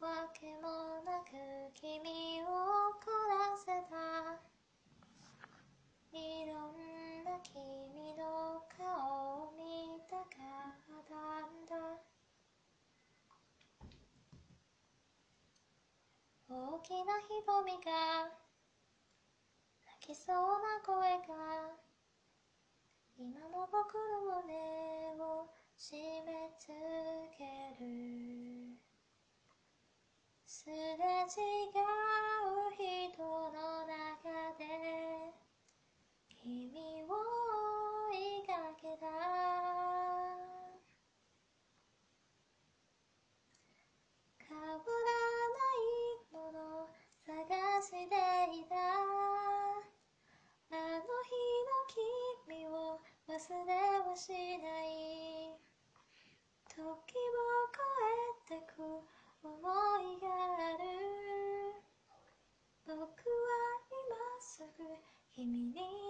わけもなく君を怒らせた。いろんな君の顔を見たかったんだ。大きな瞳が泣きそうな声が今の僕の胸を締め付ける。忘れはしない。時を越えてく思いがある。僕は今すぐ君に